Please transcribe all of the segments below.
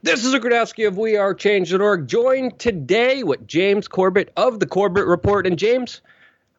This is a Rudkowski of WeAreChange.org, joined today with James Corbett of the Corbett Report. And James,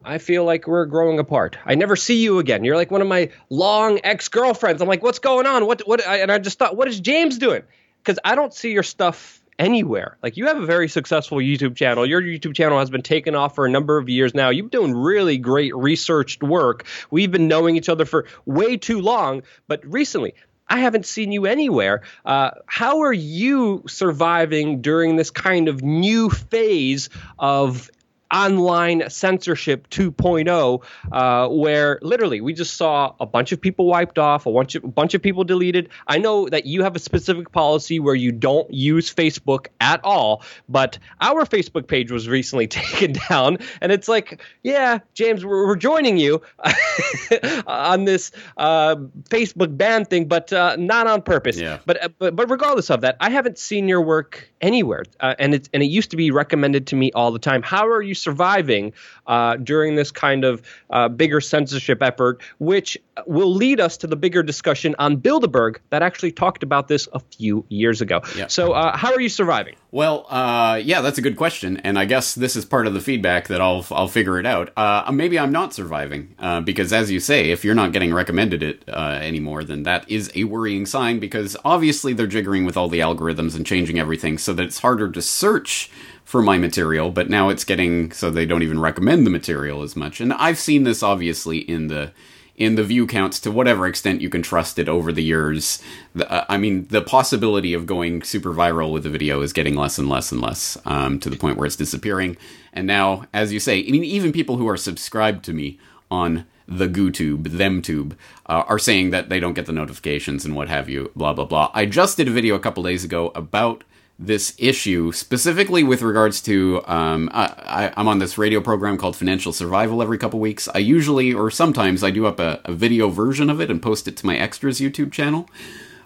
I feel like we're growing apart. I never see you again. You're like one of my long ex-girlfriends. I'm like, what's going on? What? What? And I just thought, what is James doing? Because I don't see your stuff anywhere. Like you have a very successful YouTube channel. Your YouTube channel has been taken off for a number of years now. You've been doing really great researched work. We've been knowing each other for way too long, but recently I haven't seen you anywhere. Uh, how are you surviving during this kind of new phase of online censorship 2.0, uh, where literally we just saw a bunch of people wiped off, a bunch of, a bunch of people deleted. I know that you have a specific policy where you don't use Facebook at all, but our Facebook page was recently taken down, and it's like, yeah, James, we're, we're joining you on this uh, Facebook ban thing, but uh, not on purpose. Yeah. But, uh, but but regardless of that, I haven't seen your work anywhere, uh, and it's and it used to be recommended to me all the time. How are you surviving uh, during this kind of uh, bigger censorship effort, which will lead us to the bigger discussion on Bilderberg that actually talked about this a few years ago. Yeah. So, uh, how are you surviving? Well, uh, yeah, that's a good question, and I guess this is part of the feedback that I'll I'll figure it out. Uh, maybe I'm not surviving uh, because, as you say, if you're not getting recommended it uh, anymore, then that is a worrying sign. Because obviously they're jiggering with all the algorithms and changing everything so that it's harder to search for my material. But now it's getting so they don't even recommend the material as much. And I've seen this obviously in the in the view counts to whatever extent you can trust it over the years. The, uh, I mean, the possibility of going super viral with the video is getting less and less and less um, to the point where it's disappearing. And now, as you say, I mean, even people who are subscribed to me on the GooTube, ThemTube, uh, are saying that they don't get the notifications and what have you, blah, blah, blah. I just did a video a couple days ago about this issue, specifically with regards to um, I, am on this radio program called Financial Survival every couple weeks. I usually, or sometimes, I do up a, a, video version of it and post it to my extras YouTube channel.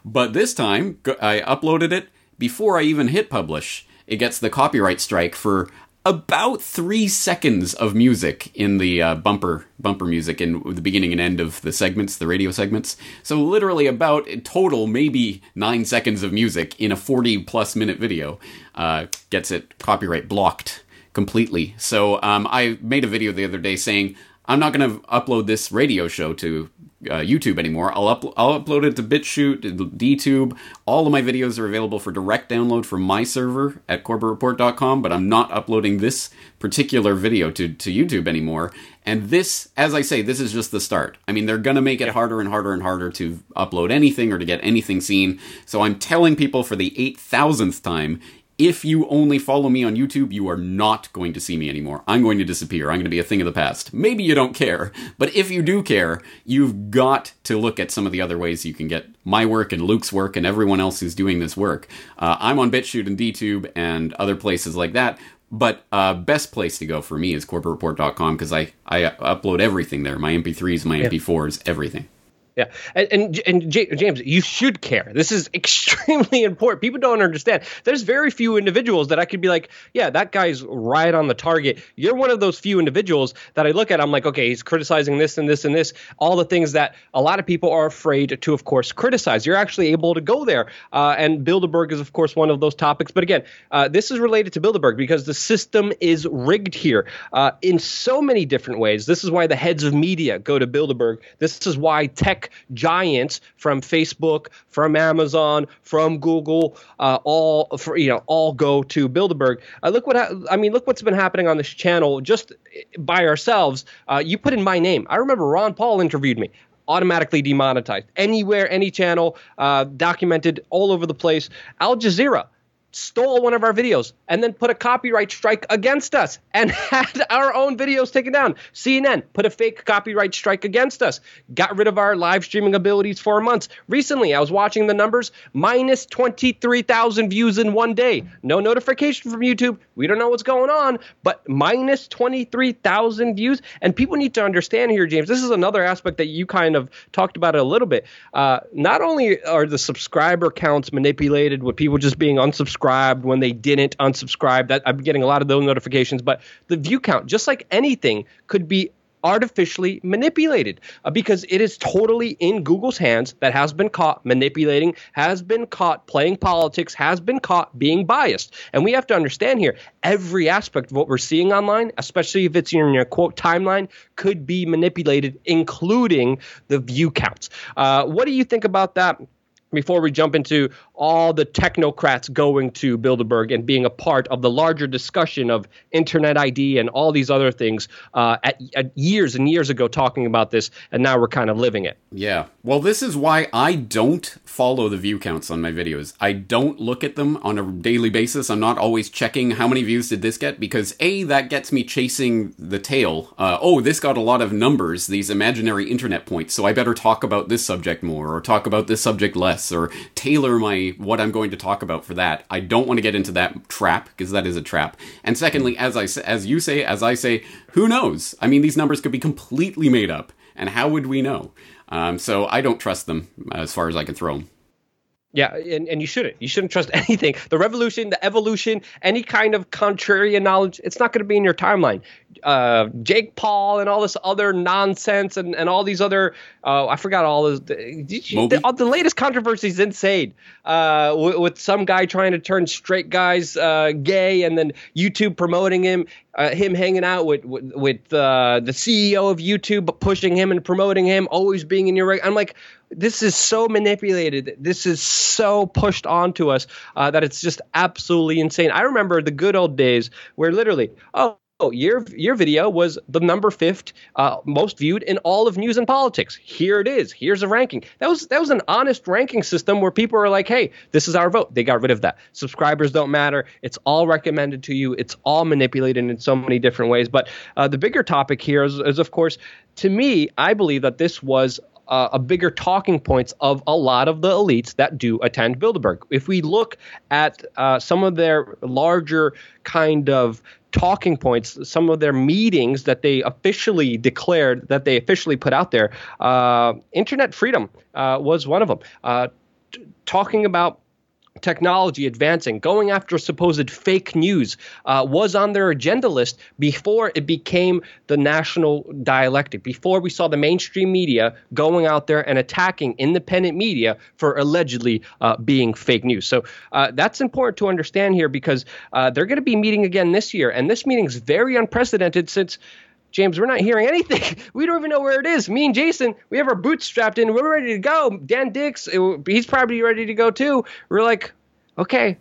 But this time, I uploaded it before I even hit publish. It gets the copyright strike for about three seconds of music in the uh, bumper bumper music in the beginning and end of the segments, the radio segments. So literally about total maybe nine seconds of music in a forty plus minute video uh, gets it copyright blocked completely. So um, I made a video the other day saying I'm not going to upload this radio show to uh, YouTube anymore. I'll, up- I'll upload it to BitChute, DTube. All of my videos are available for direct download from my server at CorbettReport.com, but I'm not uploading this particular video to, to YouTube anymore. And this, as I say, this is just the start. I mean, they're going to make it harder and harder and harder to upload anything or to get anything seen. So I'm telling people for the 8,000th time if you only follow me on YouTube, you are not going to see me anymore. I'm going to disappear. I'm going to be a thing of the past. Maybe you don't care, but if you do care, you've got to look at some of the other ways you can get my work and Luke's work and everyone else who's doing this work. Uh, I'm on BitChute and DTube and other places like that. But uh, best place to go for me is CorbettReport.com because I, I upload everything there. My MP3s, my yeah. MP4s, everything. Yeah, and and, and James, you should care. This is extremely important. People don't understand. There's very few individuals that I could be like, yeah, that guy's right on the target. You're one of those few individuals that I look at. I'm like, okay, he's criticizing this and this and this, all the things that a lot of people are afraid to, of course, criticize. You're actually able to go there, uh, and Bilderberg is, of course, one of those topics. But again, uh, this is related to Bilderberg because the system is rigged here uh, in so many different ways. This is why the heads of media go to Bilderberg. This is why tech giants from Facebook, from Amazon, from Google, uh, all for, you know all go to Bilderberg. Uh, look what ha- I mean. Look what's been happening on this channel just by ourselves. Uh, you put in my name. I remember Ron Paul interviewed me automatically demonetized anywhere, any channel, uh, documented all over the place. Al Jazeera stole one of our videos and then put a copyright strike against us and had our own videos taken down. CNN put a fake copyright strike against us, got rid of our live streaming abilities for months. Recently, I was watching the numbers minus 23,000 views in one day. No notification from YouTube. We don't know what's going on, but minus 23,000 views. And people need to understand here, James, this is another aspect that you kind of talked about a little bit. Uh, not only are the subscriber counts manipulated with people just being unsubscribed subscribed, when they didn't unsubscribe. That I'm getting a lot of those notifications. But the view count, just like anything, could be artificially manipulated uh, because it is totally in Google's hands that has been caught manipulating, has been caught playing politics, has been caught being biased. And we have to understand here every aspect of what we're seeing online, especially if it's in your quote timeline, could be manipulated, including the view counts. Uh, what do you think about that? Before we jump into all the technocrats going to Bilderberg and being a part of the larger discussion of Internet ID and all these other things uh, at, at, years and years ago talking about this, and now we're kind of living it. Yeah. Well, this is why I don't follow the view counts on my videos. I don't look at them on a daily basis. I'm not always checking how many views did this get because A, that gets me chasing the tail. Uh, oh, this got a lot of numbers, these imaginary internet points, so I better talk about this subject more or talk about this subject less or tailor my what I'm going to talk about for that. I don't want to get into that trap because that is a trap. And secondly, as I as you say, as I say, who knows? I mean, these numbers could be completely made up, and how would we know? Um, so I don't trust them as far as I can throw them. Yeah, and, and you shouldn't. You shouldn't trust anything. The revolution, the evolution, any kind of contrarian knowledge, it's not going to be in your timeline. Uh, Jake Paul and all this other nonsense and, and all these other, uh, I forgot all you, the, the, latest controversy is insane. Uh, with, with, some guy trying to turn straight guys uh, gay and then YouTube promoting him, uh, him hanging out with, with, with uh, the CEO of YouTube, pushing him and promoting him, always being in your. I'm like, this is so manipulated. This is so pushed onto us uh, that it's just absolutely insane. I remember the good old days where literally, oh, your your video was the number fifth uh, most viewed in all of news and politics. Here it is. Here's a ranking. That was that was an honest ranking system where people are like, "Hey, this is our vote." They got rid of that. Subscribers don't matter. It's all recommended to you. It's all manipulated in so many different ways. But uh, the bigger topic here is, is, of course, to me, I believe that this was uh, a bigger talking points of a lot of the elites that do attend Bilderberg. If we look at uh, some of their larger kind of talking points, some of their meetings that they officially declared, that they officially put out there, uh, internet freedom uh, was one of them. Uh, t- talking about technology advancing, going after supposed fake news uh, was on their agenda list before it became the national dialectic, before we saw the mainstream media going out there and attacking independent media for allegedly uh, being fake news. So uh, that's important to understand here because uh, they're going to be meeting again this year, and this meeting is very unprecedented since. James, we're not hearing anything. We don't even know where it is. Me and Jason, we have our boots strapped in. We're ready to go. Dan Dicks, he's probably ready to go too. We're like, okay,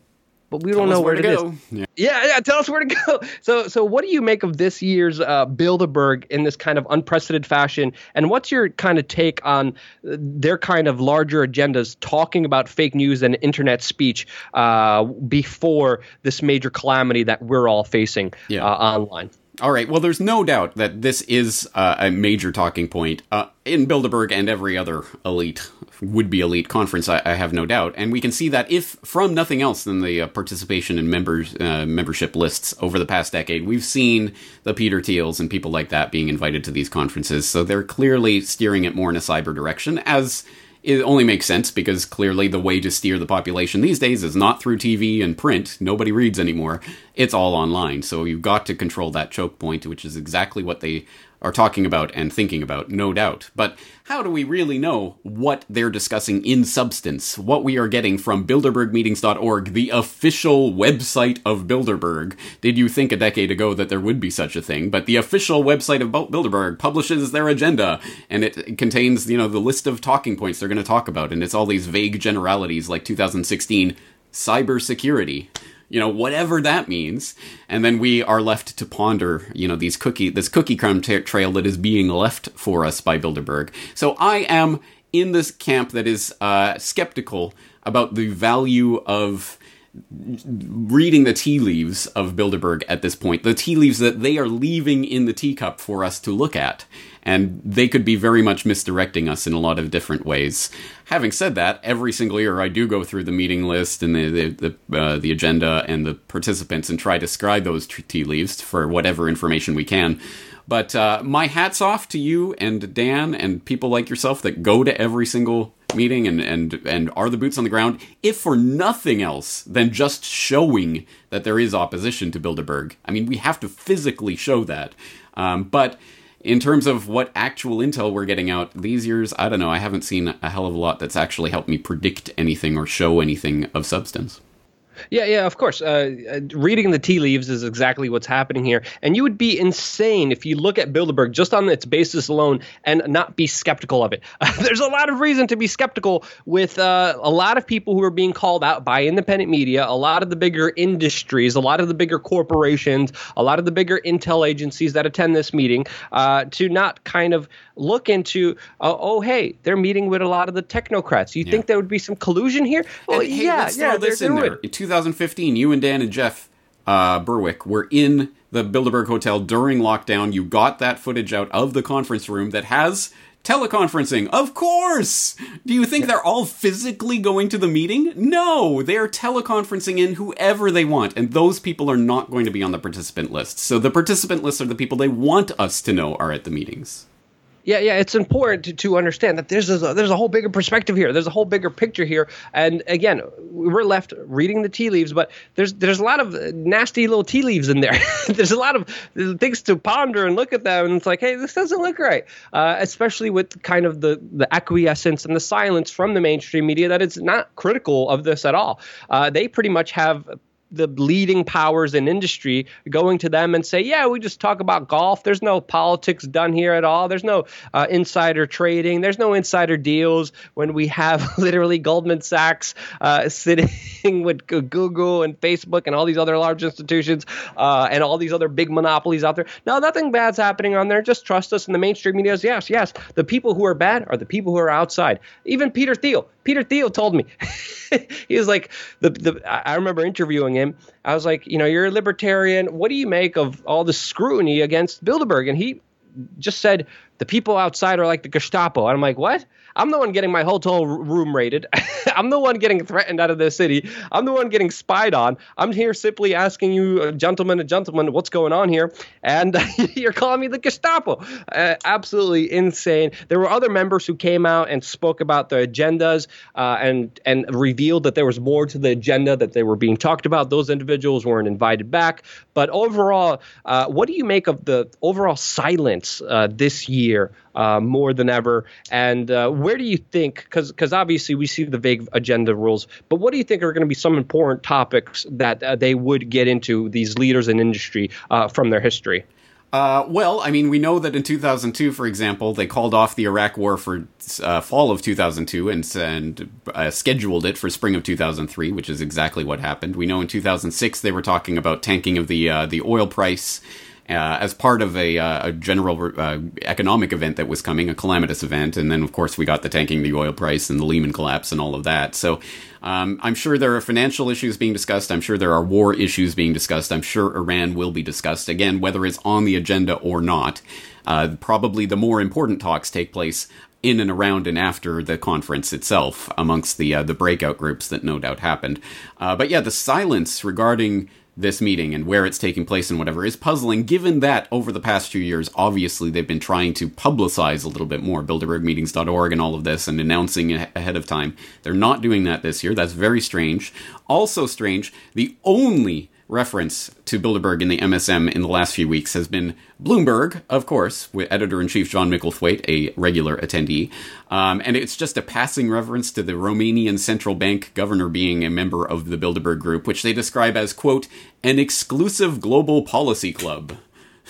but we tell don't know where, where to go. Yeah. yeah. yeah, Tell us where to go. So, so what do you make of this year's uh, Bilderberg in this kind of unprecedented fashion? And what's your kind of take on uh, their kind of larger agendas, talking about fake news and internet speech uh, before this major calamity that we're all facing yeah. uh, online? All right. Well, there's no doubt that this is uh, a major talking point uh, in Bilderberg and every other elite, would be elite conference. I, I, have no doubt, and we can see that if from nothing else than the uh, participation in members uh, membership lists over the past decade, we've seen the Peter Thiels and people like that being invited to these conferences. So they're clearly steering it more in a cyber direction, as it only makes sense because clearly the way to steer the population these days is not through TV and print. Nobody reads anymore. It's all online. So you've got to control that choke point, which is exactly what they are talking about and thinking about, no doubt. But how do we really know what they're discussing in substance? What we are getting from Bilderbergmeetings.org, the official website of Bilderberg. Did you think a decade ago that there would be such a thing? But the official website of Bilderberg publishes their agenda, and it contains, you know, the list of talking points they're going to talk about, and it's all these vague generalities like 2016 cybersecurity you know, whatever that means. And then we are left to ponder, you know, these cookie, this cookie crumb tra- trail that is being left for us by Bilderberg. So I am in this camp that is uh, skeptical about the value of reading the tea leaves of Bilderberg at this point, the tea leaves that they are leaving in the teacup for us to look at and they could be very much misdirecting us in a lot of different ways. Having said that, every single year I do go through the meeting list and the the the, uh, the agenda and the participants and try to scribe those tea leaves for whatever information we can. But uh, my hats off to you and Dan and people like yourself that go to every single meeting and, and, and are the boots on the ground, if for nothing else than just showing that there is opposition to Bilderberg. I mean, we have to physically show that. Um, but in terms of what actual intel we're getting out these years, I don't know. I haven't seen a hell of a lot that's actually helped me predict anything or show anything of substance. Yeah, yeah, of course. Uh, uh, reading the tea leaves is exactly what's happening here. And you would be insane if you look at Bilderberg just on its basis alone and not be skeptical of it. There's a lot of reason to be skeptical with uh, a lot of people who are being called out by independent media, a lot of the bigger industries, a lot of the bigger corporations, a lot of the bigger intel agencies that attend this meeting uh, to not kind of look into, uh, oh, hey, they're meeting with a lot of the technocrats. You yeah. think there would be some collusion here? Well, and, hey, yeah, yeah. This in there. In 2015, you and Dan and Jeff uh, Berwick were in the Bilderberg Hotel during lockdown. You got that footage out of the conference room that has teleconferencing. Of course! Do you think they're all physically going to the meeting? No! They're teleconferencing in whoever they want, and those people are not going to be on the participant list. So the participant lists are the people they want us to know are at the meetings. Yeah, yeah, it's important to, to understand that there's a, there's a whole bigger perspective here. There's a whole bigger picture here, and again, we're left reading the tea leaves, but there's there's a lot of nasty little tea leaves in there. there's a lot of things to ponder and look at them, and it's like, hey, this doesn't look right. Uh, especially with kind of the the acquiescence and the silence from the mainstream media that it's not critical of this at all. Uh, they pretty much have the leading powers in industry going to them and say, yeah, we just talk about golf. There's no politics done here at all. There's no uh, insider trading. There's no insider deals when we have literally Goldman Sachs uh, sitting with Google and Facebook and all these other large institutions uh, and all these other big monopolies out there. No, nothing bad's happening on there. Just trust us. And the mainstream media is yes, yes. The people who are bad are the people who are outside. Even Peter Thiel. Peter Thiel told me. he was like, the, the I remember interviewing him. I was like, you know, you're a libertarian. What do you make of all the scrutiny against Bilderberg? And he just said, the people outside are like the Gestapo. And I'm like, what? I'm the one getting my hotel room raided. I'm the one getting threatened out of the city. I'm the one getting spied on. I'm here simply asking you, uh, gentlemen and gentlemen, what's going on here? And you're calling me the Gestapo. Uh, absolutely insane. There were other members who came out and spoke about the agendas uh, and and revealed that there was more to the agenda that they were being talked about. Those individuals weren't invited back. But overall, uh, what do you make of the overall silence uh, this year uh, more than ever? And where do you think? Because obviously we see the vague agenda rules, but what do you think are going to be some important topics that uh, they would get into these leaders in industry uh, from their history? Uh, well, I mean, we know that in 2002, for example, they called off the Iraq War for uh, fall of 2002 and, and uh, scheduled it for spring of 2003, which is exactly what happened. We know in 2006 they were talking about tanking of the uh, the oil price uh, as part of a, uh, a general uh, economic event that was coming, a calamitous event. And then, of course, we got the tanking the oil price and the Lehman collapse and all of that. So um, I'm sure there are financial issues being discussed. I'm sure there are war issues being discussed. I'm sure Iran will be discussed. Again, whether it's on the agenda or not, uh, probably the more important talks take place in and around and after the conference itself amongst the uh, the breakout groups that no doubt happened. Uh, but yeah, the silence regarding this meeting and where it's taking place and whatever is puzzling given that over the past few years obviously they've been trying to publicize a little bit more bilderbergmeetings.org and all of this and announcing ahead of time. They're not doing that this year. That's very strange. Also strange the only reference to Bilderberg in the MSM in the last few weeks has been Bloomberg, of course, with editor in chief John Micklethwait, a regular attendee. Um, and it's just a passing reference to the Romanian central bank governor being a member of the Bilderberg group, which they describe as, quote, an exclusive global policy club.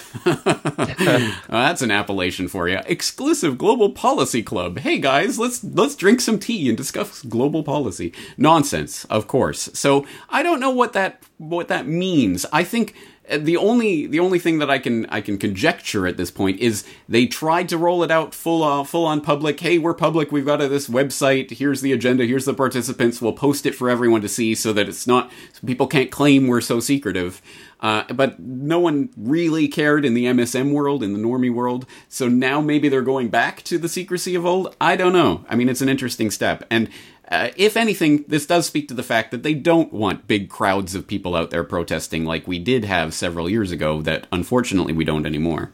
well, that's an appellation for you. Exclusive global policy club. Hey guys, let's let's drink some tea and discuss global policy. Nonsense, of course. So I don't know what that what that means. I think uh, the only the only thing that I can I can conjecture at this point is they tried to roll it out full uh, full on public. Hey, we're public. We've got this website. Here's the agenda. Here's the participants. We'll post it for everyone to see so that it's not so people can't claim we're so secretive. Uh, but no one really cared in the MSM world, in the normie world. So now maybe they're going back to the secrecy of old. I don't know. I mean, it's an interesting step. And uh, if anything, this does speak to the fact that they don't want big crowds of people out there protesting like we did have several years ago, that unfortunately we don't anymore.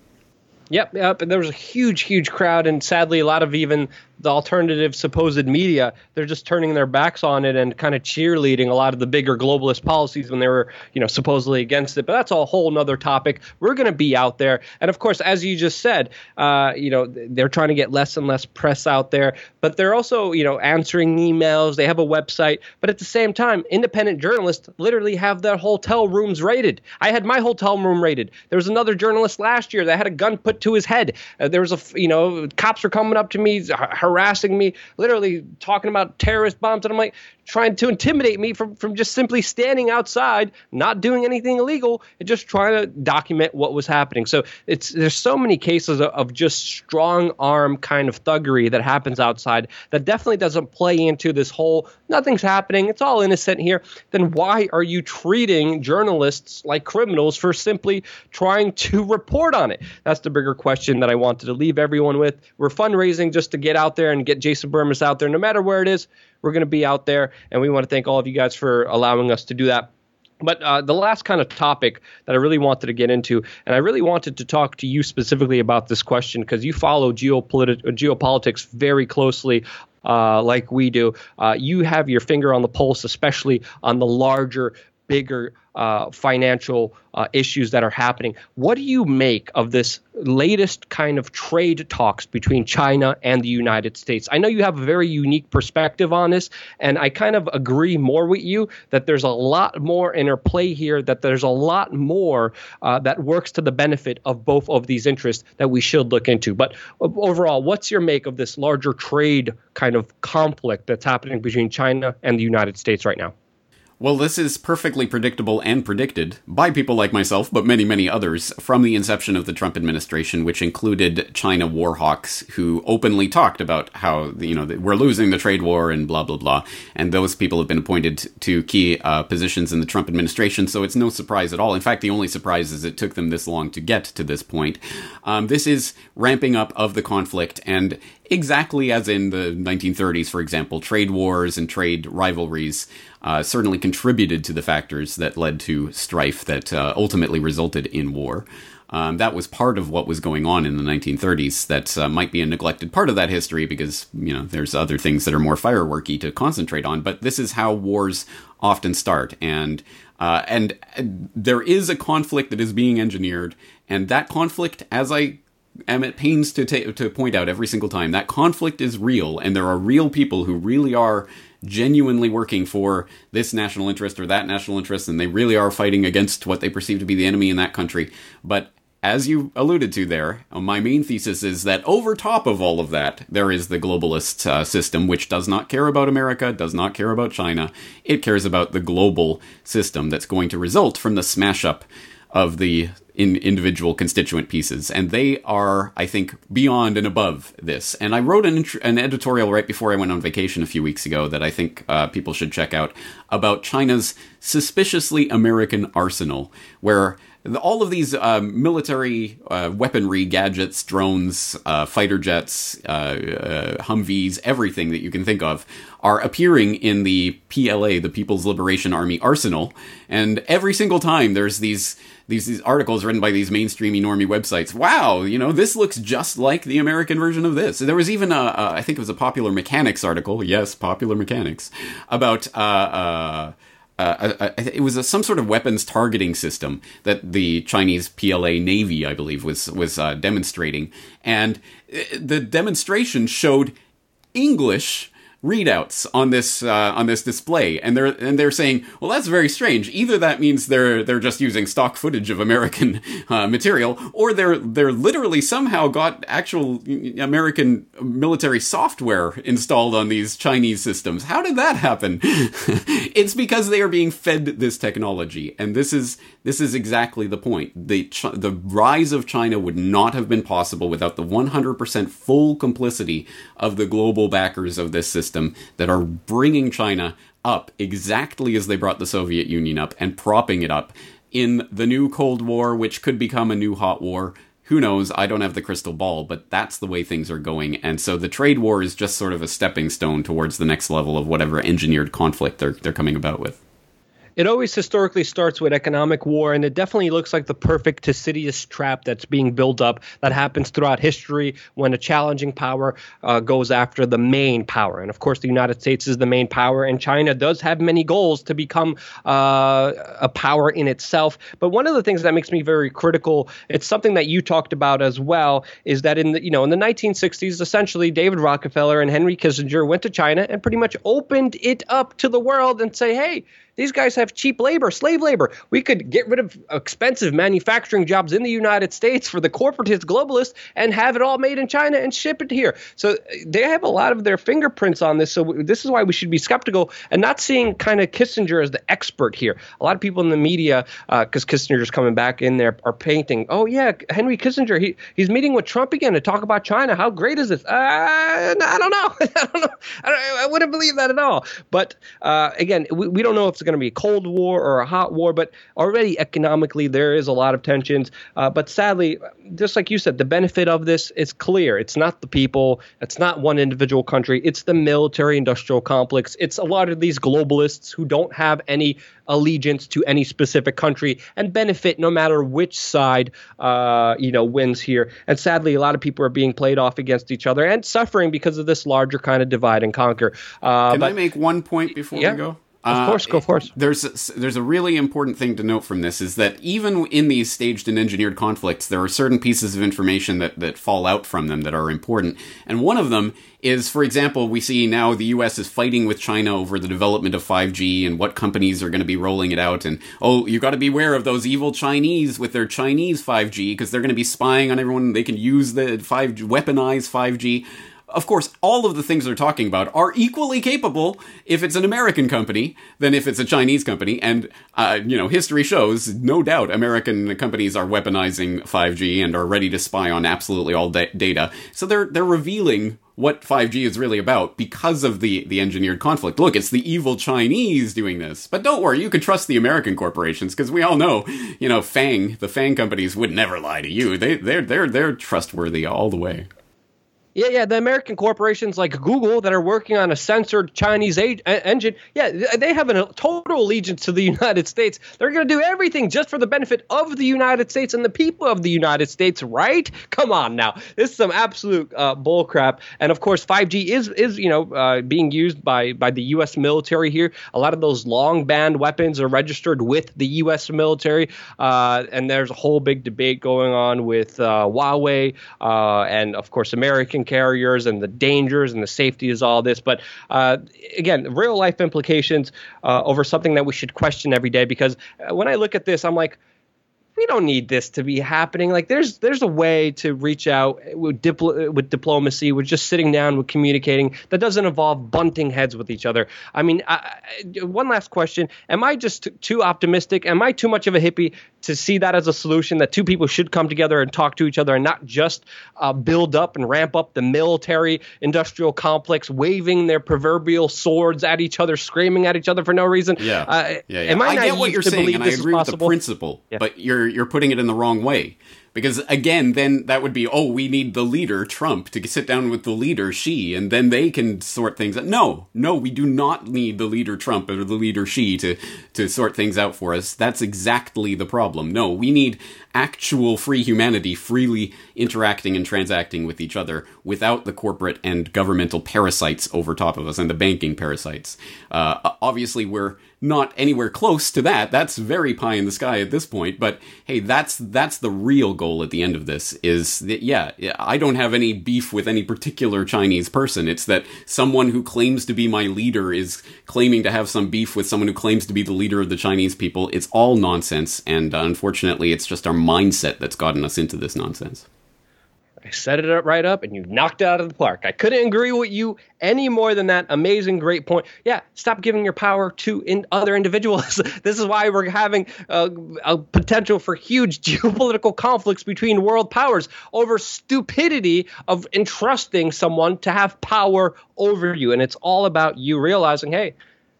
Yep, yep. And there was a huge, huge crowd, and sadly, a lot of even the alternative supposed media, they're just turning their backs on it and kind of cheerleading a lot of the bigger globalist policies when they were, you know, supposedly against it. But that's a whole nother topic. We're going to be out there. And of course, as you just said, uh, you know, they're trying to get less and less press out there, but they're also, you know, answering emails. They have a website. But at the same time, independent journalists literally have their hotel rooms raided. I had my hotel room raided. There was another journalist last year that had a gun put to his head. Uh, there was a, you know, cops were coming up to me, harassing me, literally talking about terrorist bombs. And I'm like, trying to intimidate me from, from just simply standing outside, not doing anything illegal, and just trying to document what was happening. So it's there's so many cases of, of just strong arm kind of thuggery that happens outside that definitely doesn't play into this whole nothing's happening, it's all innocent here. Then why are you treating journalists like criminals for simply trying to report on it? That's the bigger question that I wanted to leave everyone with. We're fundraising just to get out there and get Jason Bermas out there, no matter where it is. We're going to be out there, and we want to thank all of you guys for allowing us to do that. But uh, the last kind of topic that I really wanted to get into, and I really wanted to talk to you specifically about this question because you follow geopolit- geopolitics very closely. Uh, like we do, uh, you have your finger on the pulse, especially on the larger, bigger uh, financial uh, issues that are happening. What do you make of this latest kind of trade talks between China and the United States? I know you have a very unique perspective on this, and I kind of agree more with you that there's a lot more interplay here, that there's a lot more uh, that works to the benefit of both of these interests that we should look into. But overall, what's your make of this larger trade kind of conflict that's happening between China and the United States right now? Well, this is perfectly predictable and predicted by people like myself, but many, many others from the inception of the Trump administration, which included China war hawks who openly talked about how, you know, we're losing the trade war and blah, blah, blah. And those people have been appointed to key uh, positions in the Trump administration, so it's no surprise at all. In fact, the only surprise is it took them this long to get to this point. Um, this is ramping up of the conflict, and exactly as in the 1930s, for example, trade wars and trade rivalries uh, certainly contributed to the factors that led to strife that uh, ultimately resulted in war. Um, that was part of what was going on in the 1930s. That uh, might be a neglected part of that history because you know there's other things that are more fireworky to concentrate on. But this is how wars often start, and uh, and there is a conflict that is being engineered, and that conflict, as I am at pains to ta- to point out every single time, that conflict is real, and there are real people who really are genuinely working for this national interest or that national interest, and they really are fighting against what they perceive to be the enemy in that country. But as you alluded to there, uh, my main thesis is that over top of all of that, there is the globalist uh, system, which does not care about America, does not care about China. It cares about the global system that's going to result from the smash up of the in individual constituent pieces, and they are, I think, beyond and above this. And I wrote an, an editorial right before I went on vacation a few weeks ago that I think uh, people should check out about China's suspiciously American arsenal, where all of these uh, military uh, weaponry, gadgets, drones, uh, fighter jets, uh, uh, Humvees, everything that you can think of are appearing in the PLA, the People's Liberation Army arsenal. And every single time there's these these, these articles written by these mainstreamy normie websites. Wow, you know, this looks just like the American version of this. There was even a, a I think it was a Popular Mechanics article. Yes, Popular Mechanics about. Uh, uh, uh, uh, uh it was a, some sort of weapons targeting system that the Chinese PLA Navy, I believe, was was uh, demonstrating, and uh, the demonstration showed English readouts on this uh, on this display, and they're and they're saying, well, that's very strange. Either that means they're they're just using stock footage of American uh, material, or they're they're literally somehow got actual American military software installed on these Chinese systems. How did that happen? it's because they are being fed this technology, and this is this is exactly the point. The the rise of China would not have been possible without the 100% full complicity of the global backers of this system that are bringing China up exactly as they brought the Soviet Union up and propping it up in the new Cold War, which could become a new hot war. Who knows? I don't have the crystal ball, but that's the way things are going. And so the trade war is just sort of a stepping stone towards the next level of whatever engineered conflict they're, they're coming about with it always historically starts with economic war, and it definitely looks like the perfect Thucydides trap that's being built up that happens throughout history when a challenging power uh, goes after the main power. And of course, the United States is the main power, and China does have many goals to become uh, a power in itself. But one of the things that makes me very critical, it's something that you talked about as well, is that in the you know in the 1960s, essentially David Rockefeller and Henry Kissinger went to China and pretty much opened it up to the world and say, hey, these guys have cheap labor, slave labor. We could get rid of expensive manufacturing jobs in the United States for the corporatist globalists and have it all made in China and ship it here. So uh, they have a lot of their fingerprints on this. So this is why we should be skeptical and not seeing kind of Kissinger as the expert here. A lot of people in the media, because uh, Kissinger's coming back in there, are painting, oh, yeah, Henry Kissinger, he, he's meeting with Trump again to talk about China. How great is this? Uh, I don't know. I don't know. I, I, wouldn't believe that at all. But uh, again, we, we don't know if it's going to be a cold war or a hot war, but already economically there is a lot of tensions. Uh, but sadly, just like you said, the benefit of this is clear. It's not the people, it's not one individual country, it's the military industrial complex. It's a lot of these globalists who don't have any allegiance to any specific country and benefit no matter which side uh, you know wins here. And sadly, a lot of people are being played off against each other and suffering because of this larger kind of divide and conquer. Uh, Can but, I make one point before yeah. we go? Of uh, course, go for it. There's a, there's a really important thing to note from this is that even in these staged and engineered conflicts, there are certain pieces of information that, that fall out from them that are important. And one of them is, for example, we see now the U.S. is fighting with China over the development of 5G and what companies are going to be rolling it out. And oh, you got to beware of those evil Chinese with their Chinese 5G because they're going to be spying on everyone. They can use the 5G, weaponize 5G of course, all of the things they're talking about are equally capable if it's an American company than if it's a Chinese company. And, uh, you know, history shows, no doubt, American companies are weaponizing 5G and are ready to spy on absolutely all da- data. So they're, they're revealing what 5G is really about because of the, the engineered conflict. Look, it's the evil Chinese doing this. But don't worry, you can trust the American corporations because we all know, you know, FAANG, the FAANG companies would never lie to you. They, they're, they're, they're trustworthy all the way. Yeah, yeah, the American corporations like Google that are working on a censored Chinese a- engine, yeah, they have a total allegiance to the United States. They're going to do everything just for the benefit of the United States and the people of the United States, right? Come on now, this is some absolute uh, bullcrap. And of course, 5G is is you know uh, being used by by the U.S. military here. A lot of those long band weapons are registered with the U.S. military, uh, and there's a whole big debate going on with uh, Huawei uh, and of course American carriers and the dangers and the safety is all this. But uh, again, real life implications uh, over something that we should question every day. Because uh, when I look at this, I'm like, we don't need this to be happening. Like there's there's a way to reach out with, dipl- with diplomacy, with just sitting down, with communicating that doesn't involve bunting heads with each other. I mean, I, one last question: Am I just t- too optimistic? Am I too much of a hippie to see that as a solution that two people should come together and talk to each other and not just uh, build up and ramp up the military industrial complex, waving their proverbial swords at each other, screaming at each other for no reason? Yeah, uh, yeah, yeah. Am I, I get what you're saying, and I agree with the principle, yeah. but you're you're putting it in the wrong way. Because again, then that would be, oh, we need the leader, Trump, to sit down with the leader, Xi, and then they can sort things out. No, no, we do not need the leader, Trump, or the leader, Xi, to, to sort things out for us. That's exactly the problem. No, we need actual free humanity freely interacting and transacting with each other without the corporate and governmental parasites over top of us and the banking parasites. Uh, obviously, we're not anywhere close to that. That's very pie in the sky at this point. But hey, that's that's the real goal at the end of this. Is that yeah, I don't have any beef with any particular Chinese person. It's that someone who claims to be my leader is claiming to have some beef with someone who claims to be the leader of the Chinese people. It's all nonsense, and uh, unfortunately, it's just our mindset that's gotten us into this nonsense. I set it up right up and you knocked it out of the park. I couldn't agree with you any more than that. Amazing, great point. Yeah, stop giving your power to in other individuals. this is why we're having a, a potential for huge geopolitical conflicts between world powers over stupidity of entrusting someone to have power over you. And it's all about you realizing, hey,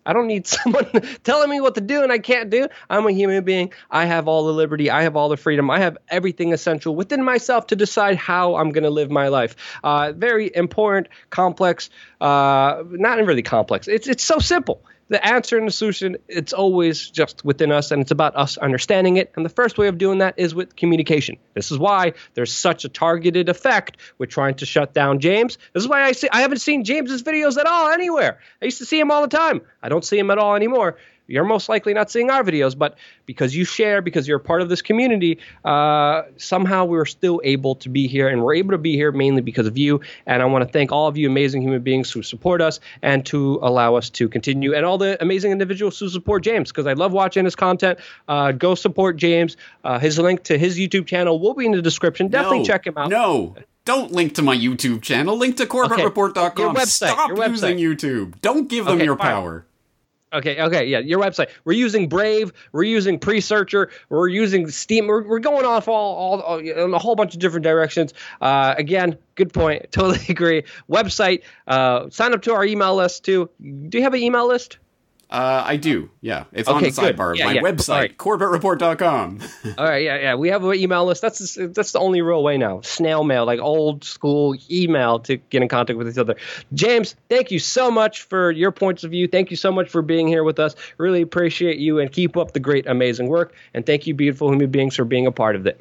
I don't need someone telling me what to do and I can't do. I'm a human being. I have all the liberty. I have all the freedom. I have everything essential within myself to decide how I'm going to live my life. Uh, very important, complex, uh, not really complex. It's, it's so simple the answer and the solution, it's always just within us and it's about us understanding it. And the first way of doing that is with communication. This is why there's such a targeted effect with trying to shut down James. This is why I see I haven't seen James's videos at all anywhere. I used to see him all the time. I don't see him at all anymore you're most likely not seeing our videos, but because you share, because you're a part of this community, uh, somehow we're still able to be here, and we're able to be here mainly because of you. And I want to thank all of you amazing human beings who support us and to allow us to continue, and all the amazing individuals who support James, because I love watching his content. Uh, go support James. Uh, his link to his YouTube channel will be in the description. Definitely no, check him out. No. Don't link to my YouTube channel. Link to CorbettReport.com. Okay. Your website, Stop your website. using YouTube. Don't give them Okay, your fine. power. Okay, okay, yeah, your website. We're using Brave, we're using Presearcher, we're using Steam. We're, we're going off all, all, all in a whole bunch of different directions. Uh, again, good point. Totally agree. Website. Uh, sign up to our email list too. Do you have an email list? Uh, I do. Yeah. It's on Okay, the good. sidebar of Yeah, my yeah. website, All right. CorbettReport.com. All right, yeah, yeah. We have an email list. That's that's the only real way now. Snail mail, like old school email to get in contact with each other. James, thank you so much for your points of view. Thank you so much for being here with us. Really appreciate you and keep up the great, amazing work. And thank you, beautiful human beings, for being a part of it.